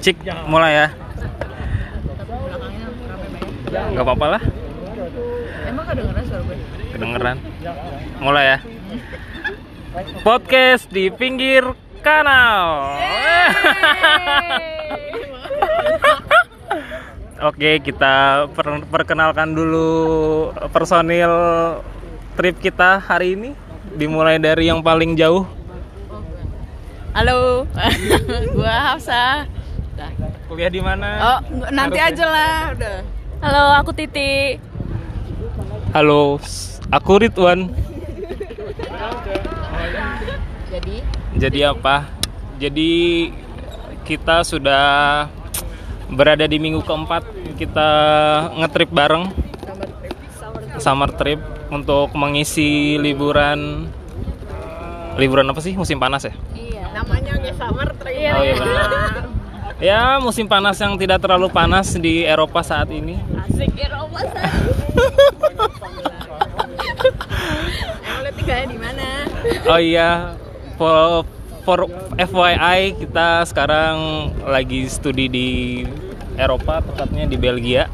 Cik, mulai ya. Gak apa-apa lah, Emang kedengeran suara gue? kedengeran. Mulai ya. Podcast di pinggir kanal. Oke, kita per- perkenalkan dulu personil trip kita hari ini. Dimulai dari yang paling jauh. Halo, gua Hafsa. Dah. Kuliah di mana? Oh, nanti Harusnya. aja lah, udah. Halo, aku Titi. Halo, s- aku Ridwan. Jadi, Jadi apa? Jadi kita sudah berada di minggu keempat. Kita ngetrip bareng summer trip untuk mengisi liburan liburan apa sih? Musim panas ya? Iya. Namanya kayak summer trip. Oh iya benar. Ya, musim panas yang tidak terlalu panas di Eropa saat ini. Asik Eropa. Emang lu tinggalnya di mana? Oh iya, for, for FYI kita sekarang lagi studi di Eropa, tepatnya di Belgia.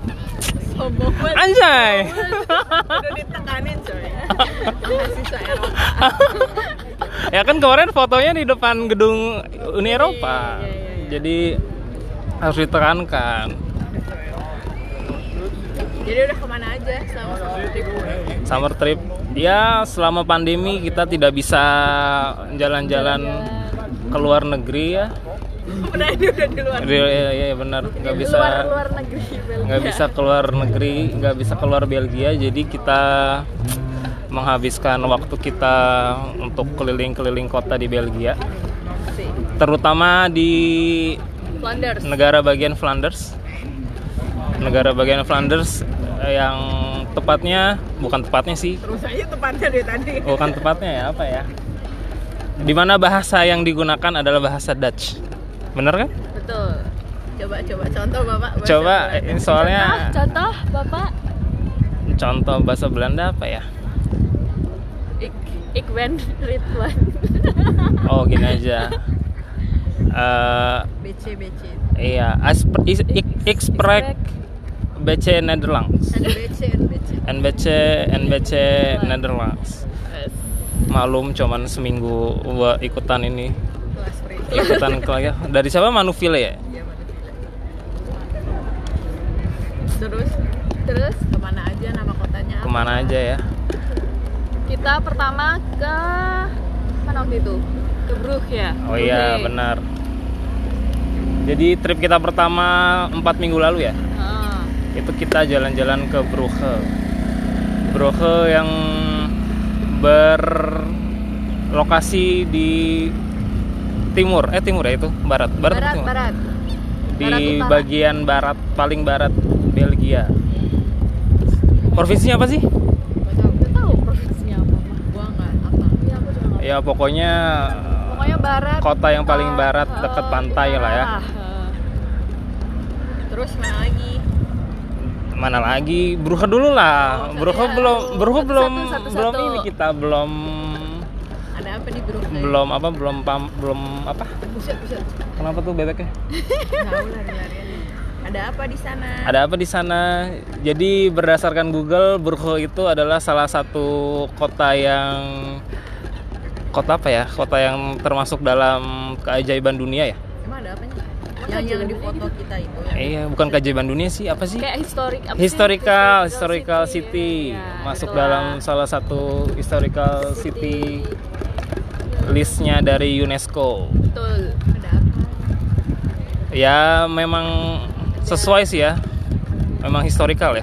Sombong banget. Anjay. Udah ditekanin coy. Mahasiswa Eropa. ya kan kemarin fotonya di depan gedung Uni Eropa. Iya, iya, iya. Jadi harus ditekankan. Jadi udah ke mana aja selama summer trip? Summer trip. Ya, selama pandemi kita tidak bisa jalan-jalan ke luar negeri ya. Udah ini udah di luar. Iya, iya, iya, benar. Nggak bisa luar luar negeri Belgia. nggak bisa keluar negeri, nggak bisa keluar Belgia. Jadi kita menghabiskan waktu kita untuk keliling-keliling kota di Belgia, terutama di Flanders. negara bagian Flanders. Negara bagian Flanders eh, yang tepatnya bukan tepatnya sih, Terus aja tepatnya dari tadi. bukan tepatnya ya apa ya? Di mana bahasa yang digunakan adalah bahasa Dutch, bener kan? Betul. Coba coba contoh Bapak. Coba ini soalnya contoh Bapak. contoh bahasa Belanda apa ya? Ik ik ben Ridwan. Oh gini aja. Eh, BC BC. iya, asp- is- ik- ik spreek BC Nederlands. NBC NBC. NBC NBC Nederlands. Malum cuman seminggu gua ikutan ini. Ikutan ke dari siapa Manufile ya? Iya Terus terus ke mana aja nama kotanya? apa? Ke mana aja ya? Kita pertama ke mana waktu itu? Ke Brugge ya. Oh iya benar. Jadi trip kita pertama empat minggu lalu ya. Ah, Itu kita jalan-jalan ke Brugge. Brugge yang berlokasi di timur, eh timur ya itu, barat, barat, barat timur? barat. di Barat bagian barat paling barat Belgia. Provinsinya apa sih? Gak tahu, gak tahu provinsinya apa mah. Gua nggak apa. Iya aku juga nggak. Ya pokoknya Pokoknya barat. kota yang paling barat Ah, dekat ah, pantai lah ya. ah. Terus mana lagi? Mana lagi? Brugge dulu lah. Oh, Brugge iya. belum Brugge Satu, belum satu, satu, belum satu. ini kita belum Ada apa di Brugge? belum apa belum pam belum apa? Buset, buset. Kenapa tuh bebeknya? Ada apa di sana? Ada apa di sana? Jadi berdasarkan Google, Brugge itu adalah salah satu kota yang kota apa ya? Kota yang termasuk dalam keajaiban dunia ya? Emang ada apanya? Yang yang di foto kita itu. ya? Iya, bukan keajaiban dunia sih, apa sih? Kayak historic apa sih? Historical, historical city, Ya, masuk itulah. dalam salah satu historical city listnya dari UNESCO. Betul. Ada apa? Ya memang sesuai sih ya, memang historical ya.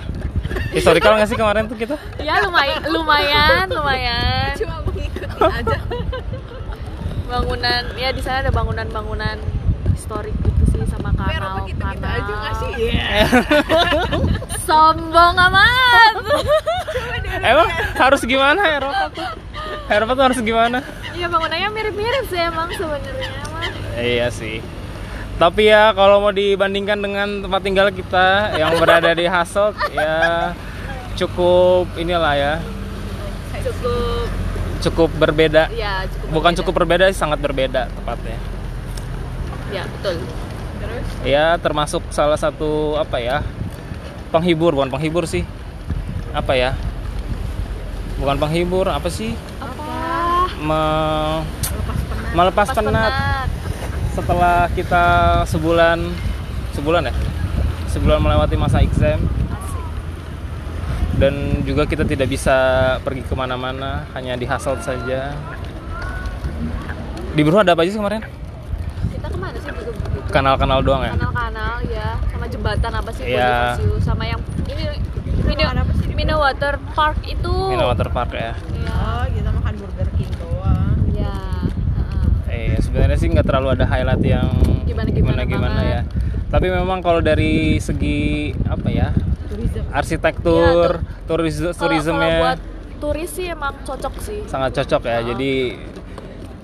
Historical nggak sih kemarin tuh kita? Ya lumayan, lumayan, lumayan. Cuma aja. Bangunan, ya di sana ada bangunan-bangunan historik gitu sih sama kanal, gitu-gitu kanal. aja nggak sih? Iya. Sombong amat. Emang harus gimana Eropa tuh? Eropa tuh harus gimana? Iya bangunannya mirip-mirip sih emang sebenarnya. Iya sih. Tapi ya kalau mau dibandingkan dengan tempat tinggal kita yang berada di Hasselt ya cukup inilah ya Cukup cukup berbeda. ya cukup Bukan berbeda. cukup berbeda sangat berbeda tepatnya. Ya, betul. Terus ya termasuk salah satu apa ya penghibur bukan penghibur sih apa ya bukan penghibur apa sih Apa? Me- penat. melepas Pas penat penat. setelah kita sebulan sebulan ya sebulan melewati masa exam. Dan juga kita tidak bisa pergi ke mana-mana hanya di Hasselt saja di Buru ada apa aja sih kemarin Kita ke mana sih begitu? kanal-kanal doang ya Kanal-kanal ya, sama jembatan apa sih Iya. Bonifacio sama yang ini Mino, Mino Water Park itu. Mina Water Park ya Iya. Oh, kita makan Burger King doang. Ya. heeh. eh sebenarnya sih nggak terlalu ada highlight yang Gimana-gimana gimana ya tapi memang kalau dari segi apa ya Arsitektur turis Kalau- turismenya. Kalau buat turis sih emang cocok sih. sangat cocok ya Oh. jadi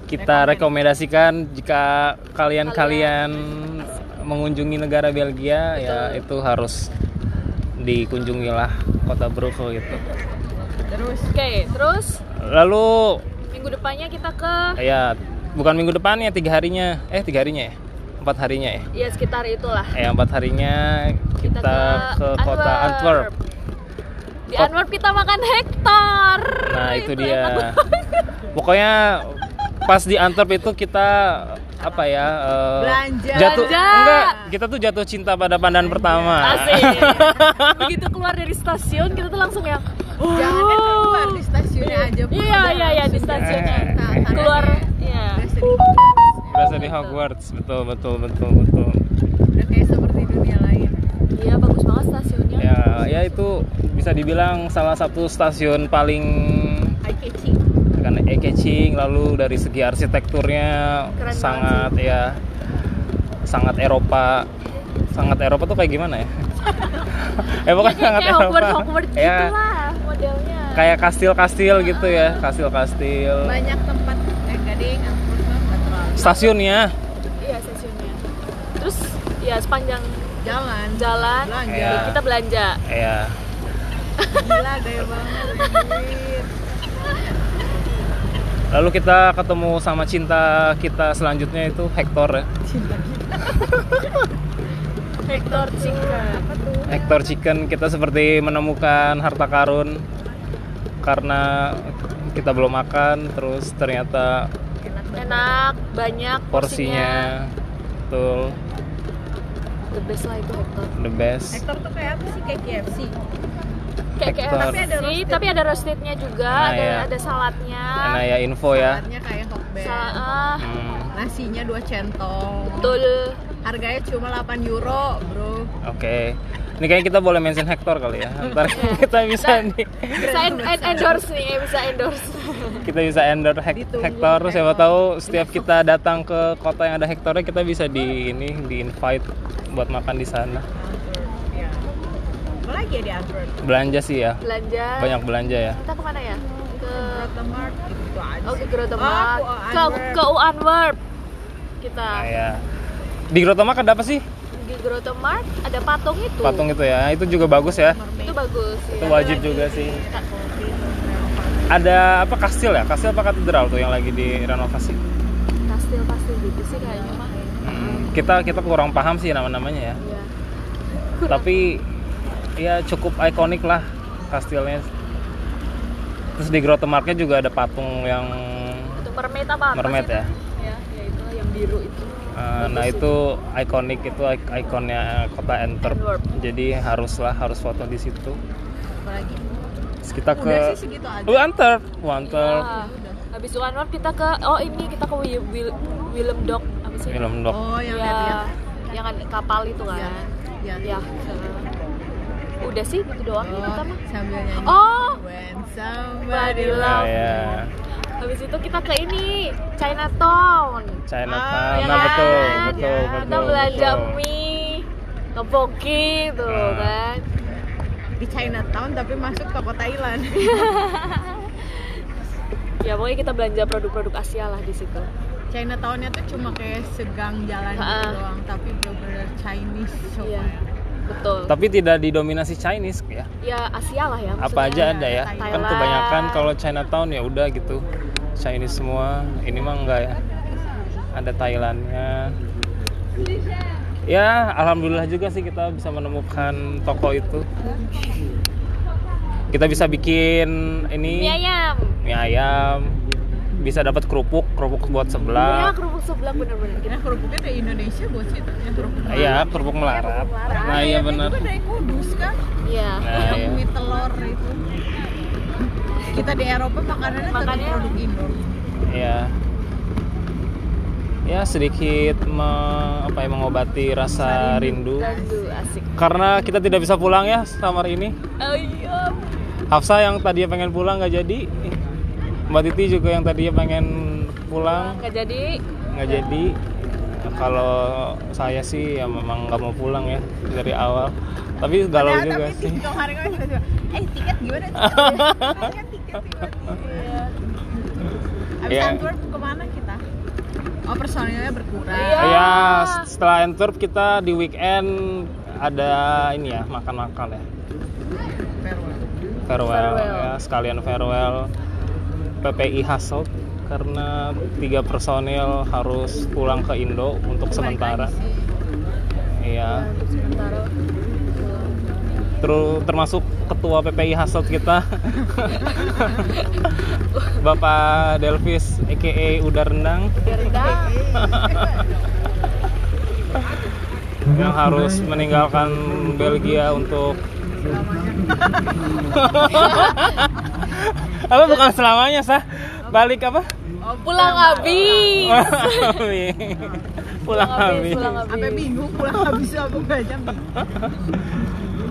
kita rekomendasikan jika kalian-kalian mengunjungi negara Belgia ya itu harus dikunjungilah kota Brussels gitu. Terus Oke, terus? Lalu minggu depannya kita ke? Ya bukan minggu depannya tiga harinya. Eh tiga harinya ya empat harinya ya ya sekitar itulah. eh empat harinya kita, ke, kota Antwerp Di Kot- Antwerp kita makan hektar. nah itu, enak dia pokoknya pas di Antwerp itu kita apa ya eh, Belanja. jatuh Belanja. enggak kita tuh jatuh cinta pada pandangan pertama Asik. Begitu keluar dari stasiun kita tuh langsung yang jangan kan keluar di stasiunnya aja. Iya iya iya di stasiunnya. Eh, Nah, Keluar iya. Berasa di Hogwarts. betul betul betul betul Udah kayak seperti dunia lain. Iya bagus banget stasiunnya. ya ya itu bisa dibilang salah satu stasiun paling Eye catching. kan eye catching lalu dari segi arsitekturnya Keren sangat ya sangat Eropa sangat Eropa tuh kayak gimana ya eh pokoknya Kayak- sangat kayak Eropa Hogwarts Hogwarts gitu ya lah modelnya. kayak kastil-kastil gitu ya kastil-kastil Banyak tempat eh gading. Stasiunnya Iya stasiunnya. Terus ya sepanjang Jalan. jalan Belanja. Iya. kita belanja. ya Gila gaya banget. lalu kita ketemu sama cinta kita selanjutnya itu Hector ya Hector Chicken. Apa tuh? Hector Chicken kita seperti menemukan harta karun karena kita belum makan terus ternyata Enak banyak porsinya. porsinya betul The best lah itu Hector. the best Hector tuh kayak apa sih kayak KFC? Kayak. KFC, Tapi ada roasted. tapi ada roastednya juga, Nah, ada ya. ada saladnya. nah ya info ya Saladnya kayak hotbed. Sa- ah, Hmm, Nasinya dua centong. betul. Harganya cuma 8 euro, bro. oke ini kayaknya kita boleh mention Hector kali ya ntar kita bisa nih Bisa en- en- endorse nih, eh, bisa endorse. kita bisa endorse Hec- Ditunggu Hector siapa Hector. tahu setiap kita datang ke kota yang ada Hectornya kita bisa di ini di invite buat makan di sana Antwerp, ya. Apa lagi ya di Antwerp? belanja sih ya Belanja. banyak belanja ya Kita ke mana ya? Ke Grotemart gitu aja. Oh, ke. Grotemark. Oh, ke ke Antwerp. Kita nah, ya di Grotomark ada apa sih di Grotemark ada patung itu. patung itu ya itu juga bagus ya Itu bagus. itu ya. wajib juga sih ada apa kastil ya kastil apa katedral tuh yang lagi direnovasi Kastil-kastil gitu sih kayaknya mah. Hmm, kita kita kurang paham sih nama-namanya ya Iya. tapi ya cukup ikonik lah kastilnya terus di Grotemarknya juga ada patung yang Itu mermaid apa? mermaid ya itu? Ya, ya itulah yang biru itu. Eh, nah itu ikonik itu ik- ikonnya kota Antwerp Antwerp. jadi haruslah harus foto di situ Apa lagi? terus kita ke Udah sih segitu aja. Oh, Antwerp oh, Antwerp Ya. Habis itu Antwerp kita ke oh ini kita ke Wil- Wil- Willem Dock apa sih? film dok Oh, yang ya, yang kan kapal itu kan. Iya. Ya. Ya. Udah sih gitu doang ya kita Oh, mah. sambil nyanyi. Oh, When Somebody love. Nah, love. Habis itu kita ke ini Chinatown. Chinatown ya nah kan? betul betul Ya, betul Kita belanja betul. mie, ngepoki tuh Nah. kan. Di Chinatown tapi masuk toko Thailand. Ya pokoknya kita belanja produk-produk Asia lah di situ. Chinatown-nya tuh cuma kayak segang jalan gitu Ha-ha. doang, tapi bener-bener Chinese Iya. semuanya. Betul. tapi tidak didominasi Chinese ya Ya Asia lah ya. apa aja ada ya Thailand. kan kebanyakan kalau Chinatown ya udah gitu Chinese semua ini mah enggak ya ada Thailandnya ya alhamdulillah juga sih kita bisa menemukan toko itu kita bisa bikin ini Mie ayam. mie ayam bisa dapat kerupuk kerupuk buat Ya, sebelah kerupuk sebelah bener-bener. Kira kerupuknya dari Indonesia buat situ yang kerupuk. iya kerupuk melarat nah iya benar juga dari Kudus kan? Iya. nah iya mie telur itu. Kita di Eropa makanannya tetap Makannya- produk Indo. iya ya sedikit me- apa ya mengobati rasa rindu Aduh, asik. karena kita tidak bisa pulang ya summer ini Oh iya. Hafsa yang tadinya pengen pulang nggak jadi Mbak Titi juga yang tadinya pengen pulang Nggak jadi. nggak jadi kalau saya sih ya memang nggak mau pulang ya dari awal tapi galau Padahal juga tapi sih hari kan eh tiket gimana tiket? Tiket. Iya. Abis. Antwerp ke mana kita? Oh personilnya berkurang. Iya. ya setelah Antwerp kita di weekend ada ini ya makan-makan ya Farewell. farewell, Farewell. ya sekalian farewell PPI Hasselt karena tiga personil harus pulang ke Indo untuk sementara. iya. Sementara. terus termasuk ketua PPI Hasselt kita. Bapak Delvis EKE Udar Rendang. Yang harus meninggalkan Belgia untuk apa bukan selamanya sah balik apa Oh, Pulang habis. pulang habis Pulang Sampai habis. bingung pulang habis aku baca bingung.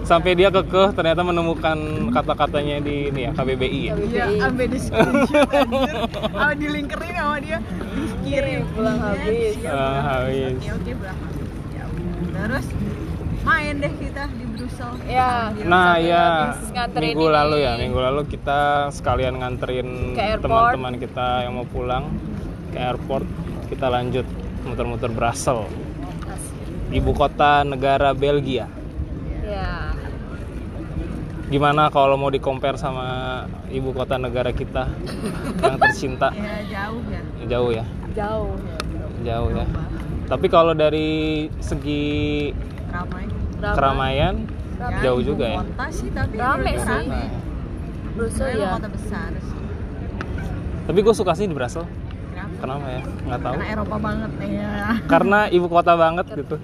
sampai dia kekeh ternyata menemukan kata-katanya di ini ya KBBI ya Iya, sampai di screenshot anjir. Sama di linkerin sama dia dikirim. Pulang habis. Pulang habis. Oke, oke, pulang habis. Ya udah. Terus main deh kita di Brussel. Ya. Nah ya minggu ini. lalu ya minggu lalu kita sekalian nganterin teman-teman kita yang mau pulang ke airport kita lanjut muter-muter Brussels ibu kota negara Belgia Ya. gimana kalau mau di compare sama ibu kota negara kita yang tercinta Ya jauh ya. jauh ya Jauh. jauh ya tapi kalau dari segi Ramai. Ramai. keramaian Ramai. jauh juga ya Kota sih tapi Rame sih. Brussel ya. kota besar sih. tapi gue suka sih di Brussels Kenapa? kenapa ya nggak tahu Karena Eropa banget ya. karena ibu kota banget gitu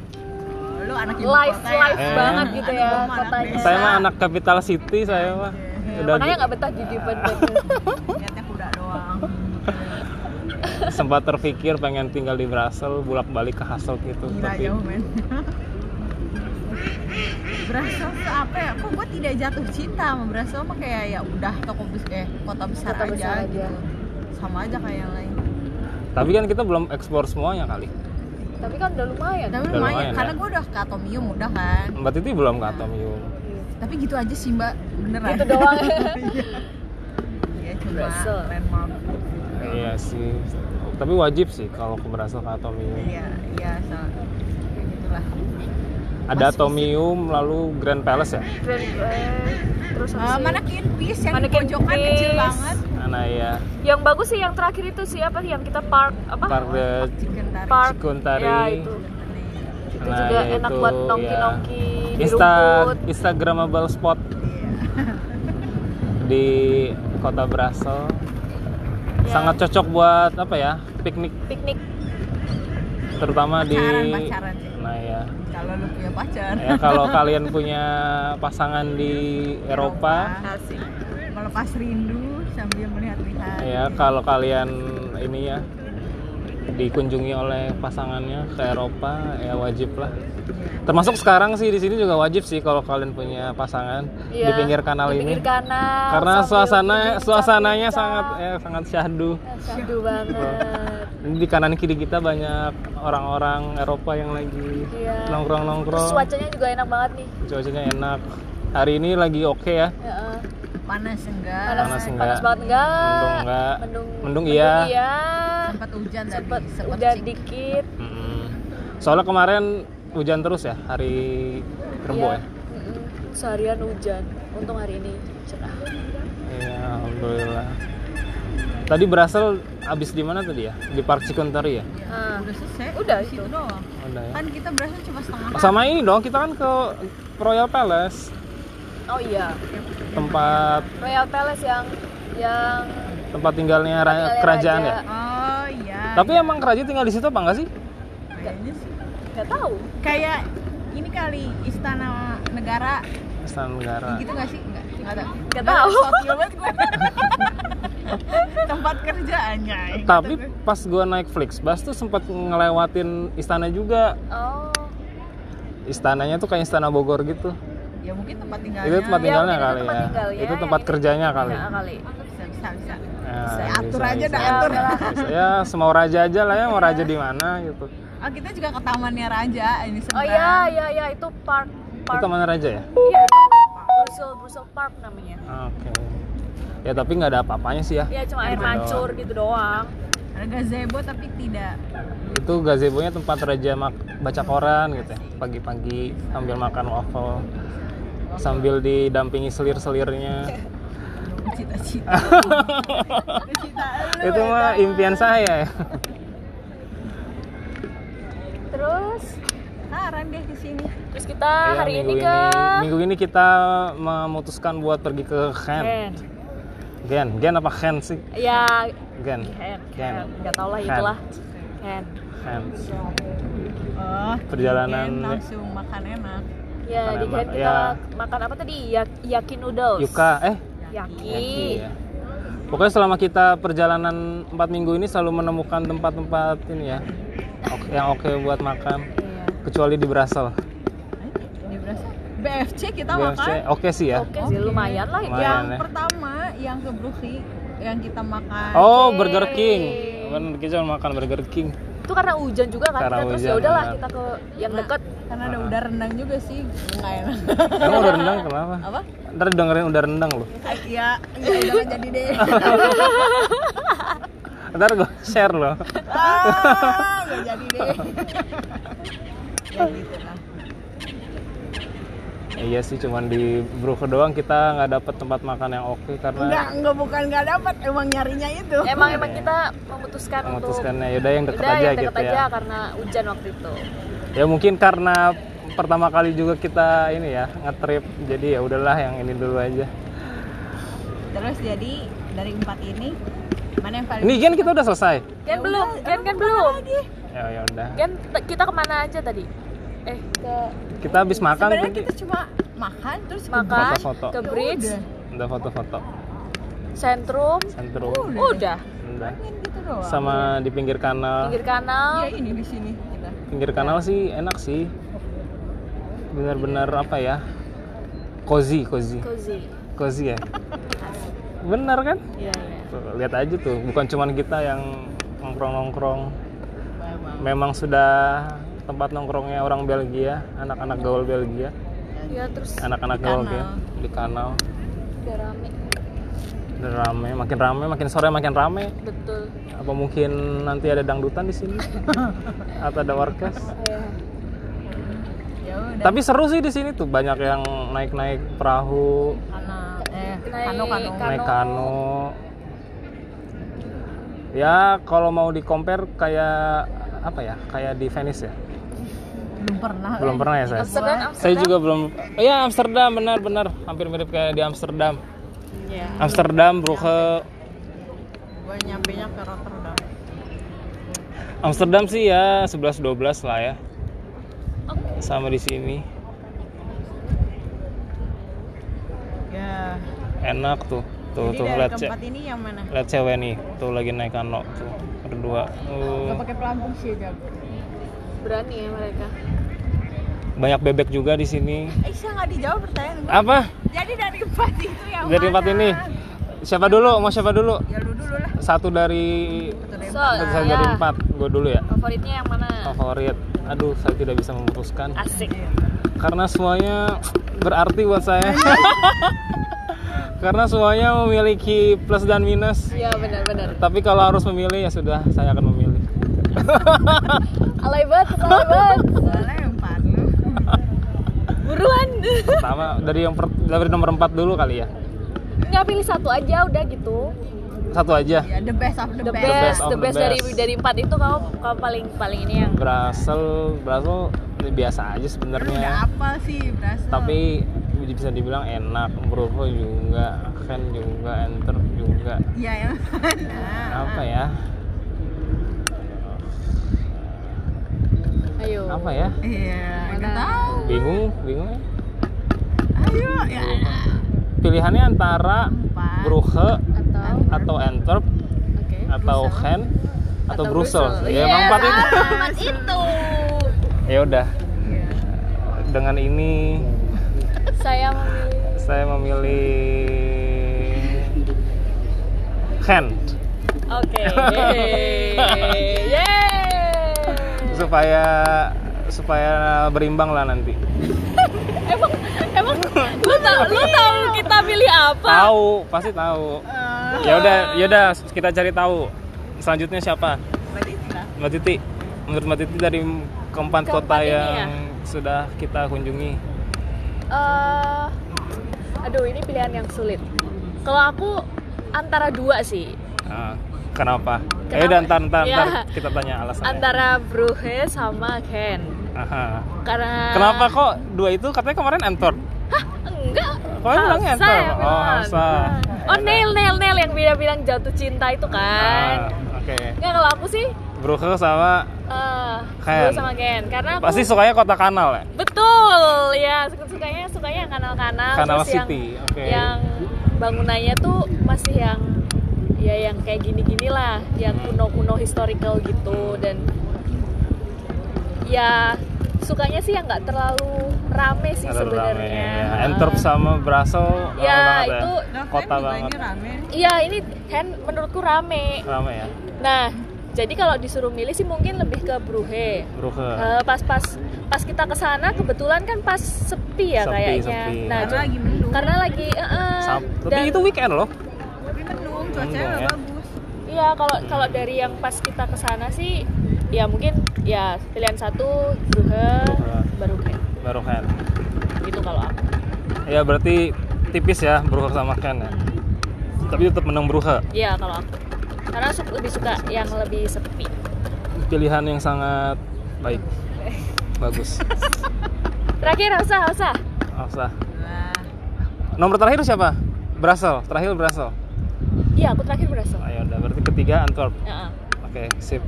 Lu anak ibu Live kota ya. live Eh. banget gitu ya anak kotanya. saya mah anak capital city saya mah Ya, udah makanya nggak betah jadi bener. Lihatnya kuda doang. sempat terpikir pengen tinggal di Brussels bolak balik ke Hasselt gitu Gila tapi jauh men. Tuh apa ya? Kok gue tidak jatuh cinta sama Brussels mah kayak ya udah toko eh kota besar Kota aja besar aja. gitu. Sama aja kayak yang lain. tapi kan kita belum ekspor semuanya kali Tapi kan udah lumayan. Tapi Udah lumayan, lumayan, karena ya. gue udah ke Atomium udah kan. mbak Titi belum ke Atomium Tapi gitu aja sih mbak, beneran. Gitu doang. Iya cuma landmark. iya sih tapi wajib sih kalau ke Brussels ke Atomium Iya, iya, so, kayak gitulah. Ada Atomium lalu Grand Palace ya Grand terus Eh, apa sih? mana Peace yang di Mannequin pojokan kecil banget. mana ya Yang bagus sih yang terakhir itu sih apa yang kita park apa? Park the. Park. Cikuntari. Ya itu. Itu Nah, juga ya enak itu, buat ya. nongki-nongki di Insta rumput. Instagramable spot di kota Brussels Ya. sangat cocok buat apa ya piknik Piknik. terutama di Pacaran, pacaran sih. nah ya Kalau lu punya pacar. ya kalau kalian punya pasangan di Eropa Asik. Melepas rindu sambil melihat-lihat. ya kalau kalian ini ya dikunjungi oleh pasangannya ke Eropa ya wajib lah termasuk sekarang sih di sini juga wajib sih kalau kalian punya pasangan di Iya, pinggir kanal di ini pinggir kanal, karena suasana suasananya sangat ya sangat syahdu Syahdu banget. Ini di kanan kiri kita banyak orang-orang Eropa yang lagi Iya. nongkrong Terus nongkrong cuacanya juga enak banget nih. cuacanya enak hari ini lagi oke ya Ya, eh. Panas enggak? panas, Panas enggak. panas banget enggak? Mendung enggak. Mendung, Mendung iya. iya. Sempat hujan tadi. Sempat sempat udah sih. dikit. Mm-mm. soalnya kemarin hujan terus ya hari Rebo ya Iya. Mm-mm. Seharian hujan. Untung hari ini cerah. Iya, alhamdulillah. Tadi Brussels abis di mana tadi ya? Di Park Cikuntari ya? Ah, udah selesai? Udah, itu. doang? Udah ya. Kan kita berasa cuma setengah Oh, sama ini dong kita kan ke Royal Palace. Oh iya. Tempat Royal Palace yang yang tempat tinggalnya ra- tinggalnya kerajaan raja. ya? Oh iya. Tapi emang kerajaan tinggal di situ apa enggak sih? Kayaknya sih. Nggak tahu. Kayak ini kali istana negara. Istana Negara. Gitu nggak sih? Nggak. Nggak tahu. Nggak tahu. Banget gue tempat kerjaannya tapi pas gua naik Flixbus tuh sempat ngelewatin istana juga. Oh. Istananya tuh kayak istana Bogor gitu. Ya mungkin tempat tinggalnya. Itu tempat Ya, tinggalnya itu kali tempat ya. tinggalnya, itu yang tempat ini- kerjanya kali. Kali. Bisa bisa bisa. Ya, Saya atur bisa, aja bisa. dah Ya, atur. udahlah. ya semau raja aja lah ya mau raja di mana gitu. Ah kita juga ke tamannya raja ini oh seberang iya iya iya itu park itu park. Mana raja ya? Iya itu Brussels Brussels Park namanya. Oke ya tapi nggak ada apa-apanya sih ya. Ya cuma air Gitu. mancur doang. gitu doang. Ada gazebo tapi tidak. Itu gazebo-nya tempat raja mak- baca koran gitu ya. Pagi-pagi sambil makan waffle. Sambil didampingi selir-selirnya. Cita-cita. Itu mah impian saya ya. Terus? Saran deh di sini. Terus kita Iya, hari minggu ini ke minggu ini kita memutuskan buat pergi ke Gen Ken Gen. Gen apa Gen sih? Ya Gen. Ken Ken. Ken nggak tahu lah Ken. itulah. Ken Gen. Oh Perjalanan- weekend langsung makan enak. Ya Makan di enak, kita ya. makan apa tadi? Ya yaki noodles. Yuka eh? Yaki, Yaki, ya. Pokoknya selama kita perjalanan 4 minggu ini selalu menemukan tempat-tempat ini ya oke- yang oke buat makan. Iya. kecuali di Brussels. BFC kita BFC makan oke sih ya. oke sih Oke. lumayan lah Lumayan. yang ya. pertama yang ke Brooklyn yang kita makan Oh. Burger King. Bener kita cuma makan Burger King. itu karena hujan juga kan Karena kita terus hujan, ya udahlah kita ke yang Nah, dekat karena ada udah rendang juga sih nggak enak Emang udah rendang kenapa? apa Ntar dengerin udah rendang loh. ya ya udah nggak jadi deh Ntar gue share loh. ah nggak jadi deh ya gitu lah Iya sih cuman di Brooke doang kita nggak dapet tempat makan yang oke karena enggak bukan enggak dapat, emang nyarinya itu. emang emang kita memutuskan untuk memutuskannya yaudah yang deket udah aja yang deket gitu aja ya. karena hujan waktu itu Ya mungkin karena pertama kali juga kita ini ya ngetrip jadi ya udahlah yang ini dulu aja. Terus jadi dari empat ini mana yang paling Ini Gen kita udah selesai. kan Ya belum udah, kan kan belum lagi? Ya ya udah. kan t- kita ke mana aja tadi eh ke Kita habis makan Sebenarnya tadi kita cuma makan terus ke makan Foto-foto. ke bridge Ya udah foto-foto sentrum sentrum. Udah. udah Udah. Main gitu doang. Sama di pinggir kanal. pinggir kanal Iya ini di sini kita. Pinggir kanal sih enak sih. Benar-benar apa ya? Cozy, cozy. cozy Cozy ya. Bener kan? iya iya Tuh, lihat aja tuh, bukan cuman kita yang nongkrong-nongkrong. Bawang. Memang sudah tempat nongkrongnya orang Belgia, anak-anak gaul Belgia, ya terus anak-anak gaul kanal. ya, di kanal. udah rame Udah rame, makin rame, makin sore makin rame. betul Apa mungkin nanti ada dangdutan di sini? Atau ada orkes? Iya. Ya. Tapi seru sih di sini tuh, banyak yang naik-naik perahu, eh Naik kano kano. kano. naik kano. Ya, kalau mau di compare kayak apa ya? Kayak di Venice ya? Belum pernah. Belum eh. pernah ya saya. Amsterdam Saya Amsterdam juga belum. Oh, ya Amsterdam benar-benar hampir mirip kayak di Amsterdam. Iya. Amsterdam, Brugge, Gue nyampe nya ke Rotterdam. Amsterdam sih ya 11 12 lah ya. Sama di sini. Ya. Enak tuh. Tuh Jadi tuh lihat cewek. ini yang mana? Lihat cewek nih, tuh lagi naik kano tuh berdua. Uh, Gak pakai pelampung sih jago. Berani ya mereka banyak bebek juga di sini. Eh, saya nggak dijawab pertanyaan gue. Apa? Jadi dari empat itu yang Dari mana? empat ini. Siapa dulu? Mau siapa dulu? Ya lu dulu lah. Satu dari Satu so empat. saya ya, dari empat. Gue dulu ya. favoritnya yang mana Favorit. Aduh, saya tidak bisa memutuskan. asik karena semuanya berarti buat saya karena semuanya memiliki plus dan minus iya benar-benar tapi kalau harus memilih ya sudah saya akan memilih alay banget alay banget lu. buruan pertama dari yang per- dari nomor 4 dulu kali ya nggak pilih satu aja udah gitu satu aja. Ya the best of the, the best. best, best of the the best dari best. dari empat itu kamu kamu paling paling ini yang Brussels, Brussels ini biasa aja Lu udah sebenarnya. apa sih Brussels? Tapi bisa dibilang enak, Brussels juga, Ken juga, Enter juga. ya yang mana? Apa ya? Ayo Apa ya? Iya, nggak Mana? tahu. Bingung, bingung ya. Ayo, ya. Pilihannya antara Empat. Brugge atau atau Antwerp oke atau. Gen atau. Brussels. Ya Iya, emang empat itu. empat itu Ya udah. Iya. Dengan ini saya memilih saya memilih Gen oke supaya supaya berimbang lah nanti. emang emang lu tau lu tahu kita pilih apa Tahu, pasti tahu. Ya udah, ya udah kita cari tahu. Selanjutnya siapa? Berarti kita. Mbak Titi. Menurut Mbak Titi dari keempat Keempat kota yang ya? sudah kita kunjungi. Eh, aduh ini pilihan yang sulit kalau aku antara dua sih Ah, kenapa? Kenapa? Ya udah ntar, ntar, Ya. ntar kita tanya alasannya. antara Brugge sama Ken Aha. karena Kenapa kok dua itu katanya kemarin Antwerp? enggak Kemarin bilangnya yang Oh. Hamsa. oh Neil Neil Neil yang bilang-bilang jatuh cinta itu kan Ah, Oke. Enggak kalau aku sih Brugge sama eh Ken. Sama Ken karena aku pasti sukanya kota kanal ya. betul ya suka- sukanya sukanya kanal-kanal Kanal yang City, oke. yang bangunannya tuh masih yang ya yang kayak gini-gini lah yang Hmm. kuno-kuno historical gitu dan ya sukanya sih yang nggak terlalu rame sih sebenarnya Ya. Antwerp sama rame Ya, banget itu- Nah, Kota banget. iya ini kan menurutku rame Rame ya. nah jadi kalau disuruh milih sih mungkin lebih ke Brugge Brugge. Eh, pas pas pas kita ke sana kebetulan kan pas sepi ya Sepi, kayaknya. sepi. Nah, Karena lagi mendung. karena lagi Sab- dan- Tapi itu weekend loh. Cuacanya nggak ya. bagus. Iya, kalau kalau dari yang pas kita ke sana sih ya mungkin ya pilihan satu Brugge. baru Ken. Baru Ken. Gitu kalau aku. Ya berarti tipis ya Brugge sama Ken ya. Tapi tetap menang Brugge. Iya, kalau aku. Karena su- lebih suka yang lebih sepi. Pilihan yang sangat baik. Bagus. Terakhir Hausa, Hausa. Nah, Nomor terakhir siapa? Brussels. Terakhir Brussels. Iya, aku terakhir berasal. Ayo udah berarti ketiga Antwerp. Heeh. Oke, sip.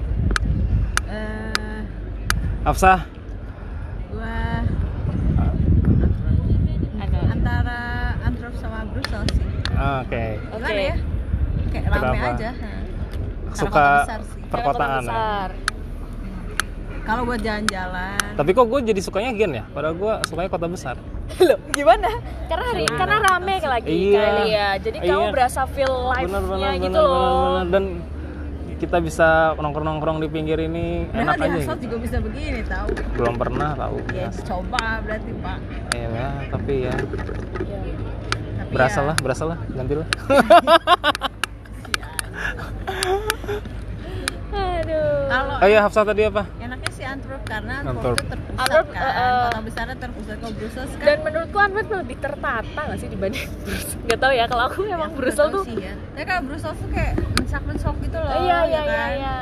eh, Afsah. gua antara Antwerp sama Brussels sih. Oke. Oke. Gimana ya? Kayak rame Kenapa? aja. Nah. Suka kota besar sih. Karena kota perkotaan ya. Kalau buat jalan-jalan. Tapi kok gue jadi sukanya Gen ya? Padahal gue sukanya kota besar. Loh, gimana? Karena hari karena rame lagi Iya. kali ya. Jadi kamu Iya. berasa feel life-nya bener gitu bener, loh. bener, bener. Dan kita bisa nongkrong-nongkrong di pinggir ini Padahal enak di aja asfalt gitu. juga bisa begini tahu. Belum pernah tahu. Ya coba berarti Pak. Iya ya, tapi ya Iya. Tapi berasa ya, lah, berasa lah, ganti lah. Aduh. Kalau Oh iya, Hafsah tadi apa? Antwerp karena Antwerp. Antwerp itu terpusat Antwerp, kan. eh. Kota besarnya terpusat kalau Brussels kan. Dan menurutku Antwerp lebih tertata gak sih dibanding Brussels? Gak tau ya, kalau aku memang Ya, Brussels nggak tahu tuh sih ya. Ya kalau Brussels tuh kayak mencak-mencok gitu loh. Iya, ya iya, iya, kan? iya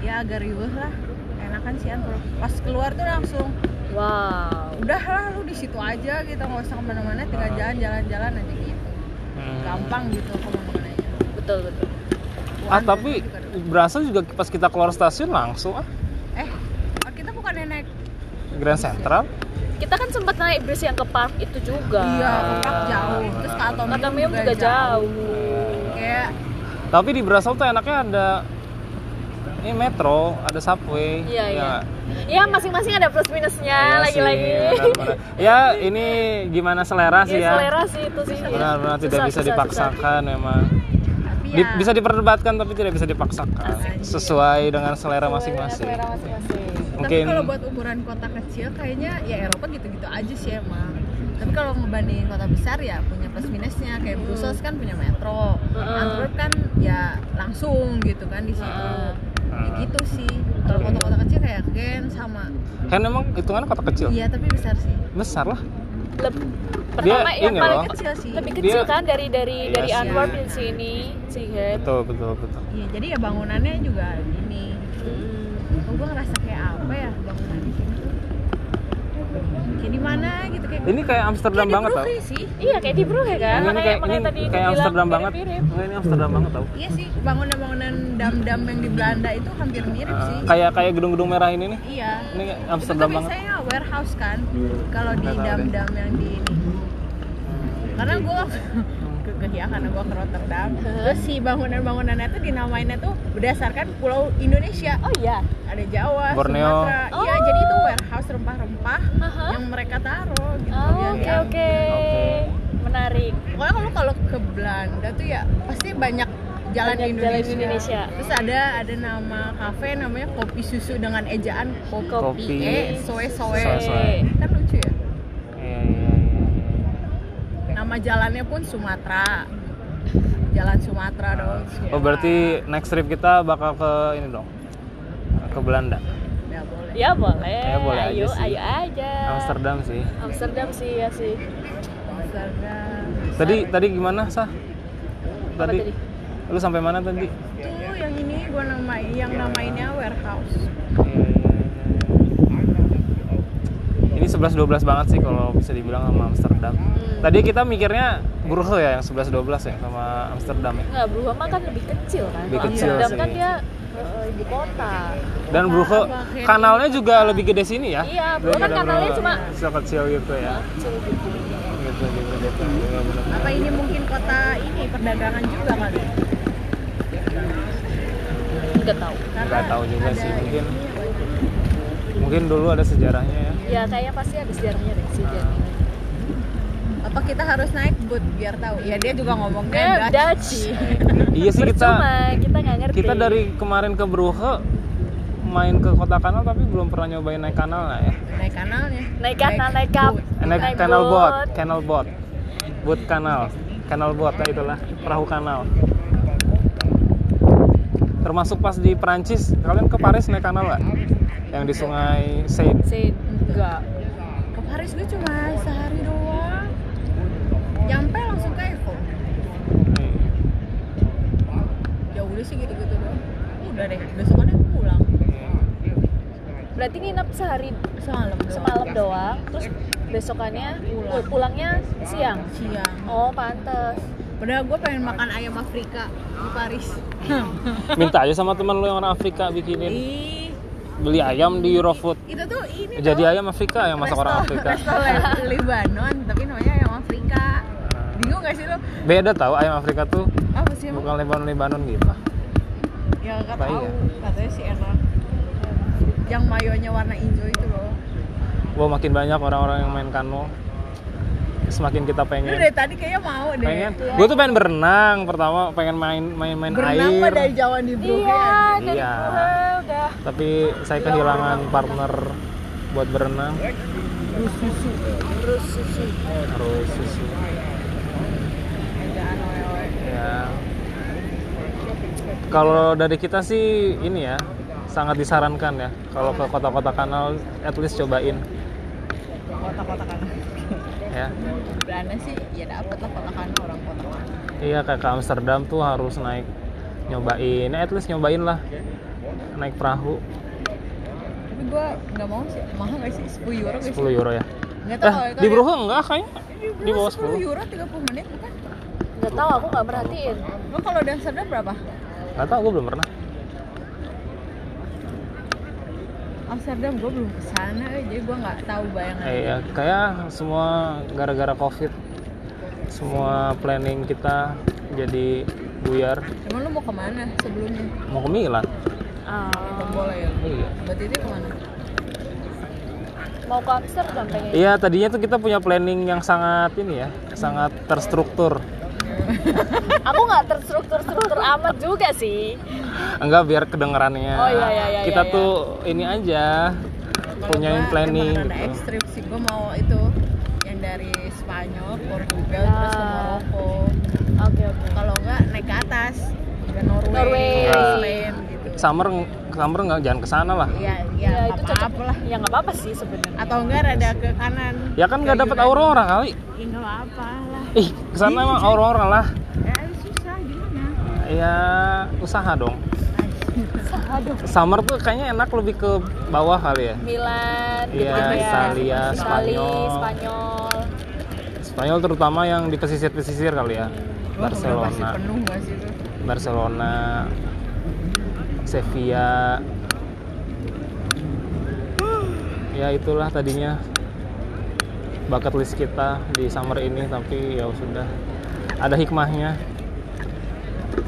Ya agak riuh lah. Enakan sih Antwerp. Pas keluar tuh langsung Wow udah lah lu di situ aja gitu nggak usah ke mana-mana tinggal jalan-jalan-jalan aja gitu Hmm. gampang gitu ke mana-mananya Betul, betul Ah, tapi berasa juga pas kita keluar stasiun langsung ah eh oh, kita bukan naik Grand Central. Kita kan sempat naik bus yang ke park itu juga iya ke park jauh terus ke Atomium, Atomium juga jauh kayak Tapi di Brussels tuh enaknya ada ini metro, ada subway. Iya, iya. Ya masing-masing ada plus minusnya Iya lagi-lagi sih. Ya ini gimana selera sih Ya, ya. selera sih itu sih Benar-benar tidak Susah, bisa susah, dipaksakan memang. Di- ya bisa diperdebatkan tapi tidak bisa dipaksakan. Asik. Sesuai dengan selera masing-masing. masing-masing tapi Mungkin kalau buat ukuran kota kecil kayaknya ya Eropa gitu-gitu aja sih emang tapi kalau ngebandingin kota besar ya punya plus minusnya kayak Brussels kan punya metro Heeh. Antwerp kan ya langsung gitu kan di situ Heeh. ya gitu sih kalau kota-kota kecil kayak Gen sama kan emang hitungannya kota kecil. iya tapi besar sih Besar lah. Leb- pertama Dia yang ini paling loh. kecil sih. lebih kecil Dia- kan dari dari Iya dari sih. Antwerp di sini sih betul betul betul Iya, jadi ya bangunannya juga gini. Hmm. Oh, gue ngerasa kayak apa ya bangunan di sini tuh? Kayak di mana gitu kayak. ini kayak Amsterdam kayak banget tau sih. iya kayak di Brugge kan ini makanya kayak makanya ini tadi kayak Amsterdam banget. Enggak, ini Amsterdam banget tau Iya sih, bangunan-bangunan dam-dam yang di Belanda itu hampir mirip Eh, sih. kayak kayak gedung-gedung merah ini nih Iya. ini Itu Amsterdam tuh banget biasanya warehouse kan, kalau di dam-dam yang di ini. Karena gue ya karena gue ke Rotterdam. Terus si bangunan-bangunannya tuh dinamainnya tuh berdasarkan pulau Indonesia. oh iya Ada Jawa, Borneo. Sumatera. Iya, Oh. jadi itu warehouse rempah-rempah Aha. yang mereka taruh gitu. Oh, Biar oke yang- oke menarik Pokoknya kalau kalau ke Belanda tuh ya pasti banyak jalan Banyak jalan Indonesia. Indonesia. Terus ada ada nama kafe namanya Kopi Susu dengan ejaan kopi, Kopi. e soe soe. Soe-soe. Kan lucu ya. Iya, iya, iya, iya. Nama jalannya pun Sumatera. Jalan Sumatera dong. oh berarti next trip kita bakal ke ini dong ke Belanda ya boleh. ya boleh Ya, boleh aja ayo sih. ayo aja Amsterdam sih Amsterdam sih ya sih Amsterdam. tadi tadi gimana sah tadi, tadi? lu sampai mana tadi Tuh yang ini gua nama yang namainnya warehouse. Ini 11-12 banget sih kalau bisa dibilang sama Amsterdam Hmm. tadi kita mikirnya Brugge ya yang 11-12 ya sama Amsterdam ya nggak Brugge mah kan lebih kecil kan Lebih kecil Amsterdam sih. kan dia eh, ibu kota dan Brugge apa, kayak kanalnya juga lebih gede sini ya Iya, Brugge kan kanalnya cuma- kecil kecil gitu ya kecil gitu gitu gitu gitu Iya. Apa ini mungkin kota ini perdagangan juga kali? nggak tahu Karena Nggak tahu juga sih, ini mungkin. apa itu? Mungkin dulu ada sejarahnya ya ya kayaknya pasti ada sejarahnya deh si ini Apa kita harus naik boot biar tahu? Ya dia juga ngomongnya Dutch. Dutch. sih. iya sih kita Percuma, kita nggak ngerti kita dari kemarin ke Brugge main ke kota kanal tapi belum pernah nyobain naik kanal lah ya naik kanalnya. naik kanal naik kap boot. naik, Naik kanal boat. boat kanal boat boat kanal kanal boat ya itulah perahu kanal termasuk pas di Perancis kalian ke Paris naik kanal nggak yang di sungai Seine Sih, enggak Ke Paris gue cuma sehari doang. Nyampe langsung ke Eiffel. Ya udah sih gitu-gitu doang. Udah deh, besokannya pulang. berarti nginep sehari Semalam doang. semalam doang terus besokannya Pulang. pulangnya siang Siang. oh pantes Padahal gue pengen makan ayam Afrika di Paris. minta aja sama teman lu yang orang Afrika bikinin Ih, beli ayam di Eurofood itu tuh ini jadi tau. ayam Afrika yang masak orang Afrika Lebanon, tapi namanya ayam Afrika. Bingung gak sih lo? beda tahu ayam Afrika tuh Apa sih bukan Lebanon Lebanon gitu Ya gak Apa tahu. iya? Katanya sih enak. Yang mayonya warna hijau itu loh. Wah makin banyak orang-orang yang main kano semakin kita Lu pengen dari tadi kayaknya mau deh. pengen gue tuh pengen berenang pertama pengen main main main Berenang air dari jauh di Brugge iya ya. dari Iya. Udah tapi saya kehilangan partner buat berenang terus susu harus susu Ejaan oe-oe. ya kalau dari kita sih ini ya sangat disarankan ya kalau ke kota-kota kanal at least cobain Kota-kota kan. Ya Belanda sih ya dapet lah kota kan orang kota kan. iya kayak ke Amsterdam tuh harus naik nyobain ya, at least nyobain lah naik perahu Tapi gue nggak mau sih. Mahal gak sih? 10 euro gak sih? 10 euro ya Nggak tahu eh di Brugge enggak kayaknya di bawah 10 10 euro 30 menit bukan? nggak tahu aku nggak merhatiin Lo kalau udah Amsterdam berapa? nggak tahu gue belum pernah Amsterdam gue belum ke sana eh, jadi gue nggak tahu bayangan. Eh, ya, kayak semua gara-gara covid semua planning kita jadi buyar Emang lu mau ke mana sebelumnya? mau ke Milan Ah, Nggak boleh ya. iya Berarti itu ke mana? mau ke Amsterdam pengen iya tadinya tuh kita punya planning yang sangat ini ya sangat terstruktur aku nggak terstruktur struktur amat juga sih enggak biar kedengerannya Oh, iya, iya, iya, kita iya, tuh ini aja punya planning Ada gitu ekstrim sih gue mau itu yang dari Spanyol, Portugal, Nah. terus ke Maroko. oke oke Kalau nggak naik ke atas ke Norway, Norway. Iceland gitu. summer summer nggak jangan ke sana lah Iya, ya iya, itu apa cocok apa lah. ya nggak apa-apa sih sebenarnya Atau enggak rada ke kanan. ya kan nggak dapat Kayak aurora kali Ih, nggak apa. Ih ke sana emang aurora lah. Ya, susah gimana? ya usaha dong. Aduh summer tuh kayaknya enak lebih ke bawah kali ya? Milan Iya, gitu ya. Italia, Itali, Spanyol. Spanyol. Spanyol terutama yang di pesisir-pesisir kali ya? Pasti Barcelona. penuh gak sih itu? Barcelona. Sevilla. Ya itulah tadinya bucket list kita di summer ini tapi ya sudah. Ada hikmahnya.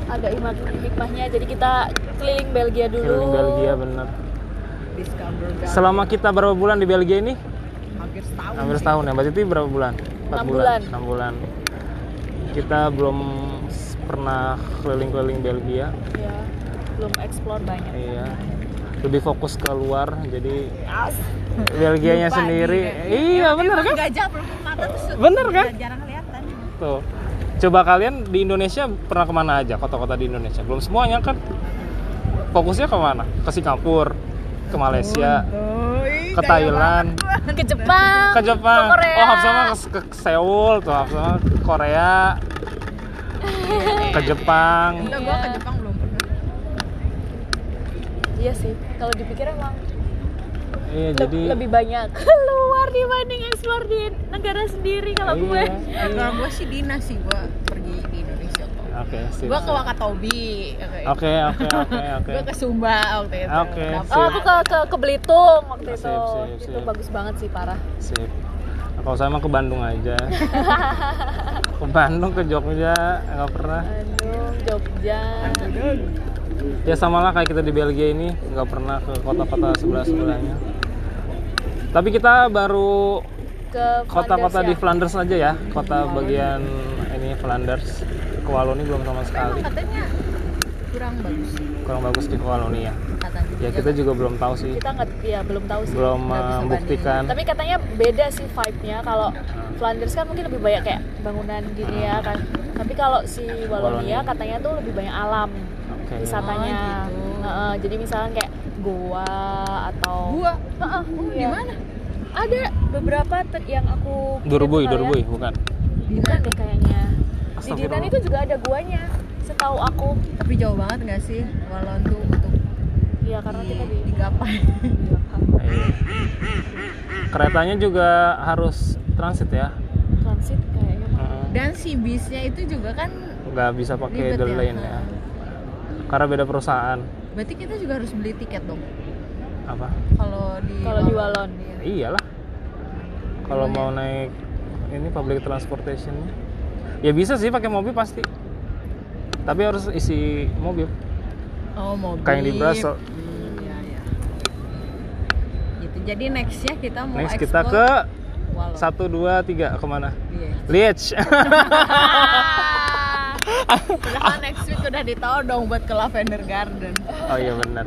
Ada hikmah hikmahnya. Jadi kita keliling Belgia dulu. Keliling Belgia bener selama kita berapa bulan di Belgia ini? Hampir setahun. hampir sih. setahun ya. Berarti berapa bulan? Empat Enam bulan. enam bulan. Kita belum pernah keliling-keliling Belgia. Ya belum explore banyak. Iya lebih fokus ke luar jadi Belgianya Lupa sendiri. nih, iya bener kan? Gajah mata tuh Bener kan? jarang kelihatan. tuh. Coba kalian di Indonesia pernah ke mana aja kota-kota di Indonesia? Belum semuanya kan? Fokusnya ke mana? Ke Singapura ke Malaysia ke Thailand. Ke Jepang. Ke Jepang. Ke Korea. Oh Hafsa mah ke, ke Seoul tuh ke Korea. Ke Jepang. Enggak, gua ke Jepang. Iya sih kalau dipikir emang iya le- jadi lebih banyak keluar dibanding explore di negara sendiri kalau Iya, gue iya. Kalau gua sih dinas sih gua pergi di Indonesia kok. oke sip, Gua ke. Wakatobi. oke oke oke oke Gua ke Sumba waktu itu. Oke, Dapet. oh aku ke ke, ke Belitung waktu Sip, itu sip, itu sip. bagus banget sih parah sip Nah, kalau saya mah ke Bandung aja ke Bandung ke Jogja nggak pernah Bandung Jogja ya sama lah kayak kita di Belgia ini nggak pernah ke kota-kota sebelah sebelahnya. Tapi kita baru ke kota-kota Flanders di ya. Flanders aja ya kota bagian ini Flanders. Ke Wallonia belum sama sekali. katanya kurang bagus. Kurang bagus di Wallonia katanya. ya kita juga belum tahu sih. Kita nggak ya belum tahu sih. Belum bisa membuktikan. Tapi katanya beda sih vibe-nya. Kalau Flanders kan mungkin lebih banyak kayak bangunan gini ya kan. Tapi kalau si Wallonia. Wallonia. katanya tuh lebih banyak alam oke wisatanya Oh, gitu. Heeh, jadi misalnya kayak goa atau Gua Heeh, oh, di iya. mana? ada beberapa yang aku Durbuy kalian. Durbuy bukan bukan deh kayaknya di. Dinan itu juga ada guanya setahu aku Tapi jauh banget nggak sih Walon tuh untuk ya karena kita di digapai. Iya. keretanya juga harus transit ya transit kayaknya. Dan si bisnya itu juga kan nggak bisa pakai the ya. lane ya karena beda perusahaan Berarti kita juga harus beli tiket dong. apa Kalau di kalau di Walon Iya. iyalah kalau mau naik ini public transportation ya bisa sih pakai mobil pasti tapi harus isi mobil Oh, mobil. kayak yang di Brussels Hmm, iya, iya. Gitu. Jadi nextnya kita mau next kita ke satu dua tiga ke mana Iya. Liech Padahal next week udah ditahu dong buat ke Lavender Garden. oh iya benar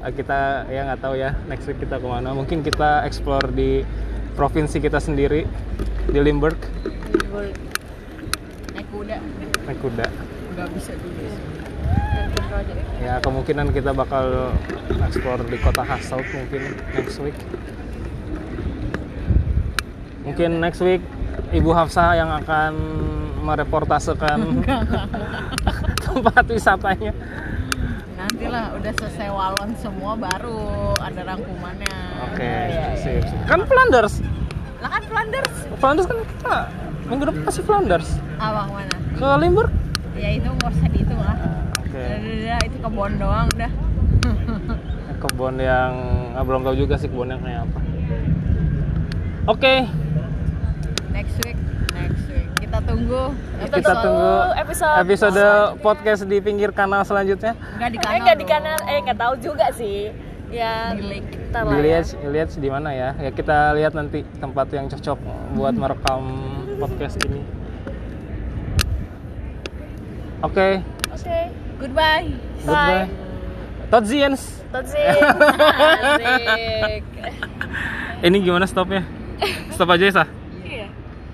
Eh, kita ya nggak tahu ya next week kita ke mana. Mungkin kita explore di provinsi kita sendiri di Limburg. Naik kuda. naik kuda. Nggak bisa dulu ya kemungkinan kita bakal explore di kota Hasselt mungkin next week. Mungkin next week Ibu Hafsah yang akan mereportasekan tempat wisatanya Nanti lah udah selesai Walon semua baru ada rangkumannya. oke sip, sip. kan Flanders Lah kan Flanders. Flanders kan kita minggu depan pasti Flanders Abang mana? ke Limburg Ya itu nggak usah dihitung lah. oke Udah, udah, udah, itu kebon doang udah. kebun yang ah, belum tahu juga sih kebunnya kayak apa oke Next week, next week tunggu. Kita kita tunggu episode episode podcast di pinggir kanal selanjutnya. Nggak di eh kanal. nggak di kanan eh nggak tahu juga sih. Ya Di link. ntar lah ya. dilihat lihat di mana ya. Ya kita lihat nanti tempat yang cocok buat merekam podcast ini. Oke. Oke. Goodbye. goodbye. Todziens Totsik Asik. Ini gimana stopnya? Stop aja ya sah